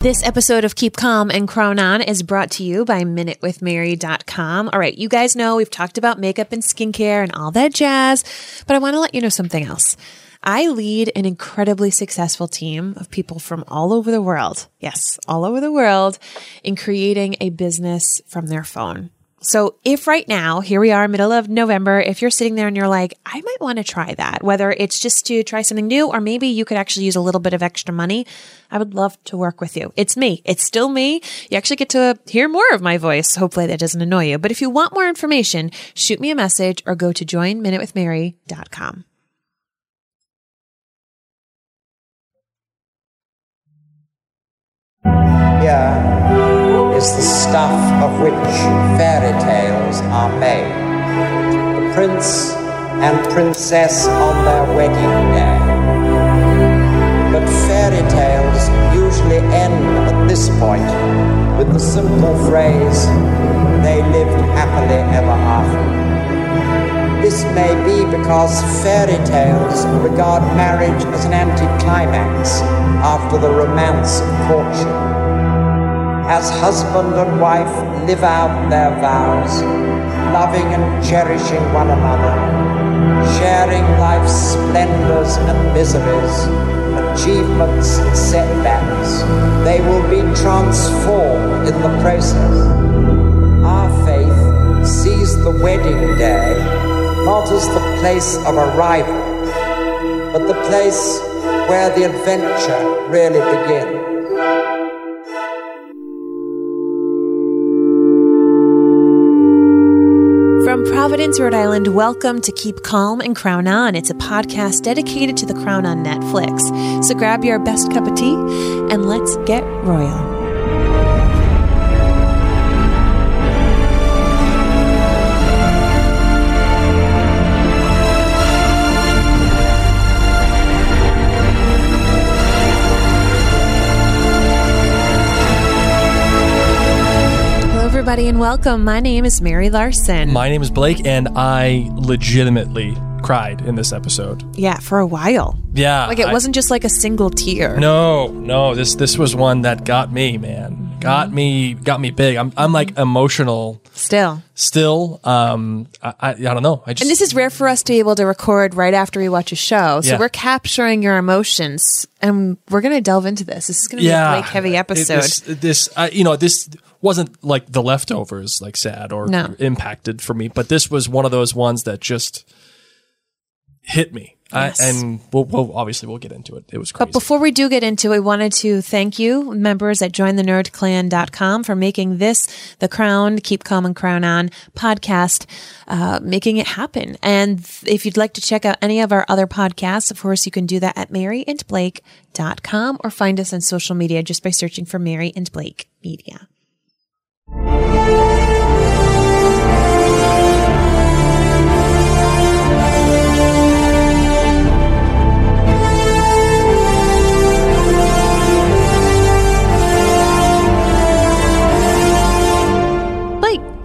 This episode of Keep Calm and Crown On is brought to you by MinuteWithMary.com. All right, you guys know we've talked about makeup and skincare and all that jazz, but I want to let you know something else. I lead an incredibly successful team of people from all over the world. Yes, all over the world in creating a business from their phone. So if right now, here we are, middle of November, if you're sitting there and you're like, I might want to try that, whether it's just to try something new or maybe you could actually use a little bit of extra money, I would love to work with you. It's me. It's still me. You actually get to hear more of my voice. Hopefully that doesn't annoy you. But if you want more information, shoot me a message or go to joinminutewithmary.com. Here is the stuff of which fairy tales are made. The prince and princess on their wedding day. But fairy tales usually end at this point with the simple phrase, they lived happily ever after. This may be because fairy tales regard marriage as an anticlimax after the romance of courtship as husband and wife live out their vows, loving and cherishing one another, sharing life's splendors and miseries, achievements and setbacks, they will be transformed in the process. Our faith sees the wedding day not as the place of arrival, but the place where the adventure really begins. Providence, Rhode Island, welcome to Keep Calm and Crown On. It's a podcast dedicated to the crown on Netflix. So grab your best cup of tea and let's get royal. Welcome. My name is Mary Larson. My name is Blake, and I legitimately cried in this episode. yeah, for a while. Yeah, Like it I- wasn't just like a single tear. No, no. This this was one that got me, man. Got me, got me big. I'm I'm like emotional Still. still. Um, I I, I don't know. I just And this is rare for us to be able to record right after we watch a show. So Yeah. we're capturing your emotions and we're going to delve into this. This is going to be yeah a Blake heavy It- episode. This, this uh, you know, this wasn't like the leftovers, like sad or No. impacted for me, but this was one of those ones that just hit me. Yes. I, and we'll, we'll obviously we'll get into it. It was crazy. But before we do get into it, we wanted to thank you, members at jointhenerdclan.com, for making this the Crown, Keep Calm and Crown On podcast, uh, making it happen. And if you'd like to check out any of our other podcasts, of course, you can do that at maryandblake.com or find us on social media just by searching for Mary and Blake Media.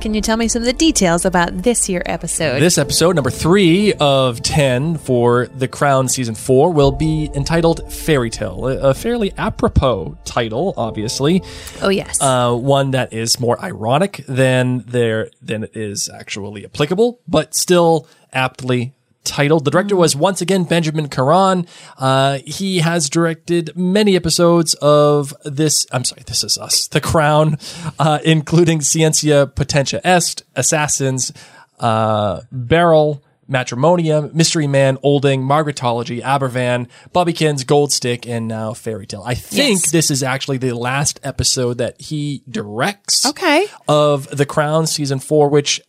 Can you tell me some of the details about this year episode? This episode, number three of 10 for The Crown Season 4, will be entitled Fairy Tale. A a fairly apropos title, obviously. oh, yes. Uh, one that is more ironic than there than it is actually applicable, but still aptly titled. The director was once again Benjamin Caron. Uh, he has directed many episodes of this. I'm sorry, this is us, The Crown, uh, including Scientia Potentia Est, Assassins, uh, Beryl. Matrimonium, Mystery Man, Olding, Margaretology, Aberfan, Bubbikins, Gold Stick, and now Fairy Tale. I think Yes. this is actually the last episode that he directs Okay. of The Crown season four, which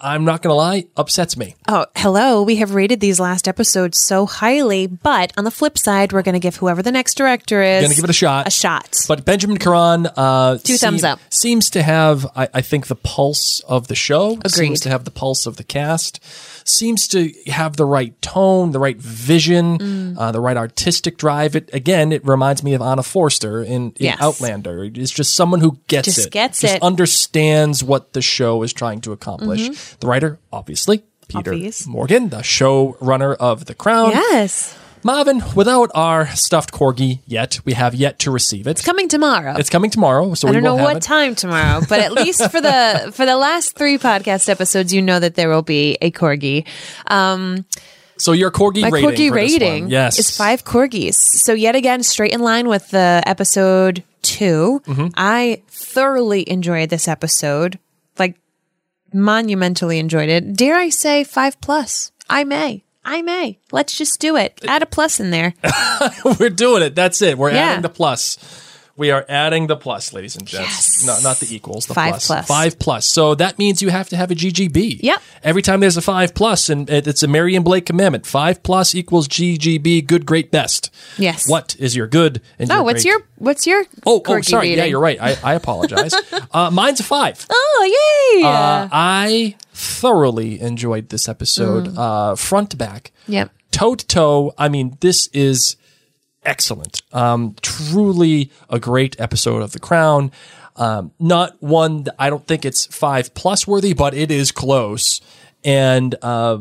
I'm not going to lie, upsets me. Oh, hello. We have rated these last episodes so highly, but on the flip side, we're going to give whoever the next director is Going to give it a shot. a shot. But Benjamin Caron, uh, Two thumbs up. Seems to have, I, I think, the pulse of the show. Agreed. Seems to have the pulse of the cast. Seems to have the right tone, the right vision, Mm. uh, the right artistic drive. It again, it reminds me of Anna Foerster in, in Yes. Outlander. It's just someone who gets Just it, gets just it. Mm-hmm. understands what the show is trying to accomplish. The writer, obviously. Peter Obvious. Morgan, the showrunner of The Crown. yes. Marvin, without our stuffed corgi yet, we have yet to receive it. It's coming tomorrow. It's coming tomorrow, so I we don't know what it. time tomorrow, but at least for the for the last three podcast episodes, you know that there will be a corgi. Um, So your corgi my rating, corgi rating yes, is five corgis. So yet again, straight in line with the episode 2 Mm-hmm. I thoroughly enjoyed this episode, monumentally enjoyed it. Dare I say five plus? I may. I may. Let's just do it. Add a plus in there. We're doing it. That's it. We're Yeah. adding the plus. We are adding the plus, ladies and gents. Yes. No, not the equals, the Five plus. plus. Five plus. So that means you have to have a GGB. Yep. Every time there's a five plus, and it's a Mary and Blake commandment. Five plus equals GGB, good, great, best. Yes. What is your good? And Oh, your what's great? your what's your Oh, oh, sorry. Yeah, you're right. I, I apologize. uh, mine's a five. Oh yay! Uh, I thoroughly enjoyed this episode, Mm. uh, front to back, yep. toe to toe. I mean, this is excellent. Um, truly a great episode of The Crown. Um, not one that I don't think it's five plus worthy, but it is close. And uh,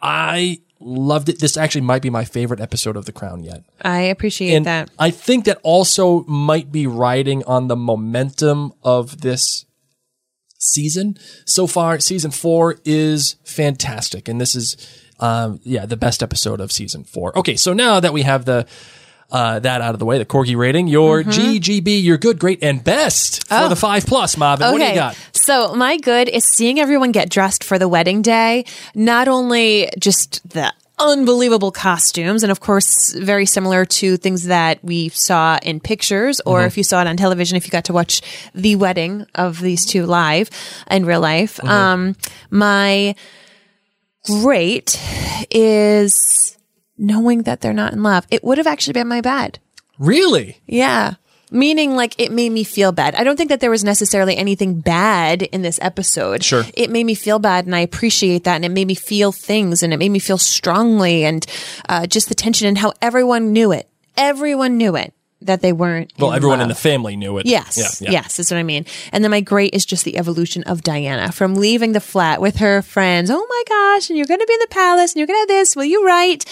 I loved it. This actually might be my favorite episode of The Crown yet. I appreciate And that. I think that also might be riding on the momentum of this season so far. Season four is fantastic, and this is, um, yeah, the best episode of season four. Okay, so now that we have the uh, that out of the way, the corgi rating, your Mm-hmm. GGB, your good, great, and best for the five plus, Marvin. What do you got? So my good is seeing everyone get dressed for the wedding day. Not only just the unbelievable costumes, and of course, very similar to things that we saw in pictures, or Mm-hmm. if you saw it on television, if you got to watch the wedding of these two live in real life. Mm-hmm. Um, my great is knowing that they're not in love. It would have actually been my bad. Really? Yeah. Meaning, like, it made me feel bad. I don't think that there was necessarily anything bad in this episode. Sure. It made me feel bad, and I appreciate that. And it made me feel things, and it made me feel strongly, and uh, just the tension and how everyone knew it. Everyone knew it that they weren't. Well, in everyone love. in the family knew it. Yes. Yeah, yeah. Yes, that's what I mean. And then my great is just the evolution of Diana from leaving the flat with her friends. Oh my gosh, and you're going to be in the palace and you're going to have this. Will you write?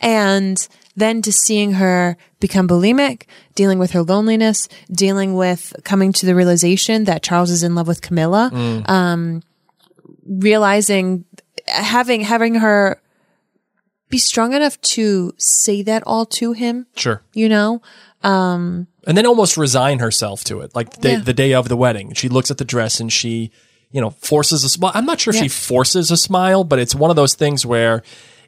And then to seeing her become bulimic, dealing with her loneliness, dealing with coming to the realization that Charles is in love with Camilla, Mm. um, realizing having having her be strong enough to say that all to him, Sure. you know? and then almost resign herself to it. Like the, Yeah. the day of the wedding, she looks at the dress and she, you know, forces a smile. I'm not sure if she forces a smile, but it's one of those things where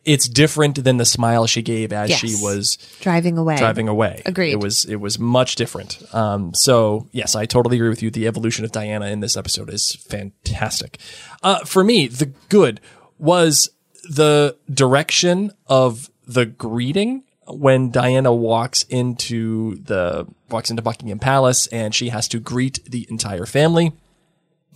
it's different than the smile she gave as Yes. she was Driving away. driving away. Agreed. It was it was much different. Um, so yes, I totally agree with you. The evolution of Diana in this episode is fantastic. Uh, for me, the good was the direction of the greeting when Diana walks into the walks into Buckingham Palace and she has to greet the entire family.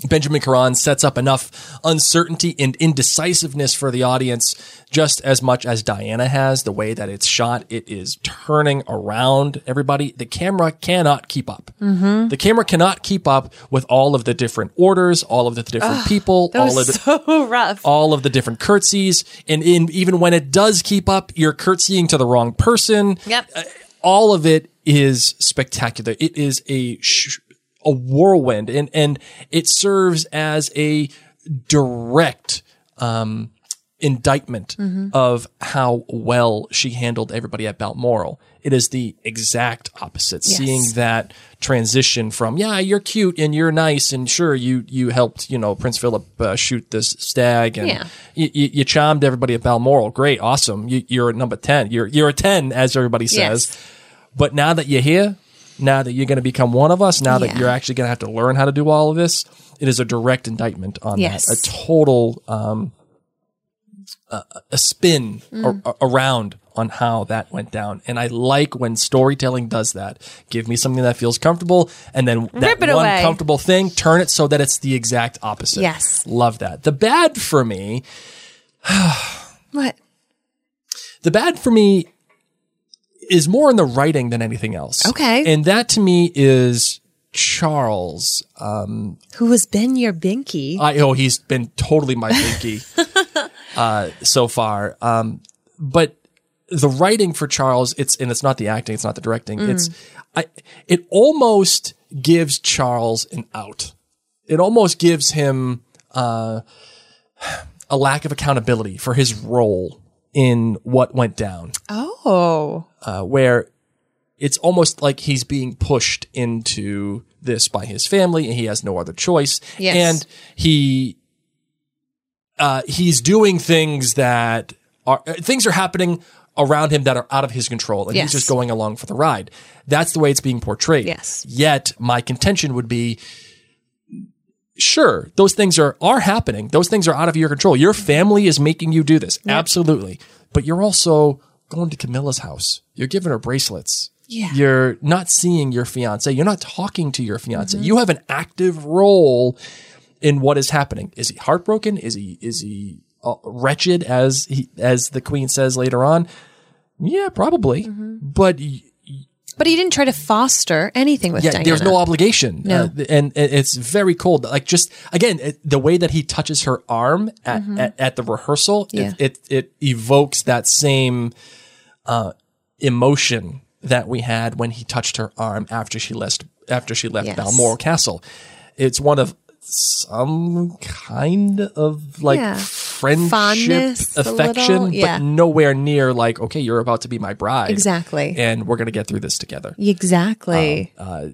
Benjamin Caron sets up enough uncertainty and indecisiveness for the audience, just as much as Diana has. The way that it's shot, it is turning around everybody. The camera cannot keep up. Mm-hmm. The camera cannot keep up with all of the different orders, all of the different people, all of the so rough. all of the different curtsies, and in even when it does keep up, you're curtsying to the wrong person. Yep. Uh, all of it is spectacular. It is a sh- a whirlwind, and and it serves as a direct um, indictment of how well she handled everybody at Balmoral. It is the exact opposite. Seeing that transition from yeah, you're cute and you're nice and sure you you helped you know Prince Philip uh, shoot this stag and Yeah. you, you, you charmed everybody at Balmoral. Great, awesome. You, you're number ten. You're you're a ten as everybody says. Yes. But now that you're here, now that you're going to become one of us, now that you're actually going to have to learn how to do all of this, it is a direct indictment on Yes. that. A total um, a, a spin Mm. a- around on how that went down. And I like when storytelling does that. Give me something that feels comfortable, and then that one away. comfortable thing, turn it so that it's the exact opposite. Yes. love that. The bad for me What? the bad for me is more in the writing than anything else. Okay. And that to me is Charles. Who has been your binky? I oh he's been totally my binky uh so far. Um but the writing for Charles, it's and it's not the acting, it's not the directing. It's I it almost gives Charles an out. It almost gives him uh a lack of accountability for his role in what went down. oh. Uh, where it's almost like he's being pushed into this by his family and he has no other choice. Yes. And he, uh, he's doing things that are, uh, things are happening around him that are out of his control and Yes. he's just going along for the ride. That's the way it's being portrayed. Yes. Yet my contention would be, sure, those things are, are happening. Those things are out of your control. Your family is making you do this. Absolutely. But you're also going to Camilla's house. You're giving her bracelets. Yeah. You're not seeing your fiance. You're not talking to your fiance. Mm-hmm. You have an active role in what is happening. Is he heartbroken? Is he, is he uh, wretched as he, as the queen says later on? Yeah, probably. Mm-hmm. But But he didn't try to foster anything with yeah, Diana. there's no obligation. No. Uh, and, and it's very cold. Like just again, it, the way that he touches her arm at, at, at the rehearsal, Mm-hmm. Yeah. it, it it evokes that same uh, emotion that we had when he touched her arm after she left after she left Yes. Balmoral Castle. It's one of some kind of like Yeah. friendship, Fondness, affection, little, yeah. but nowhere near like, okay, you're about to be my bride. Exactly. And we're going to get through this together Exactly. uh,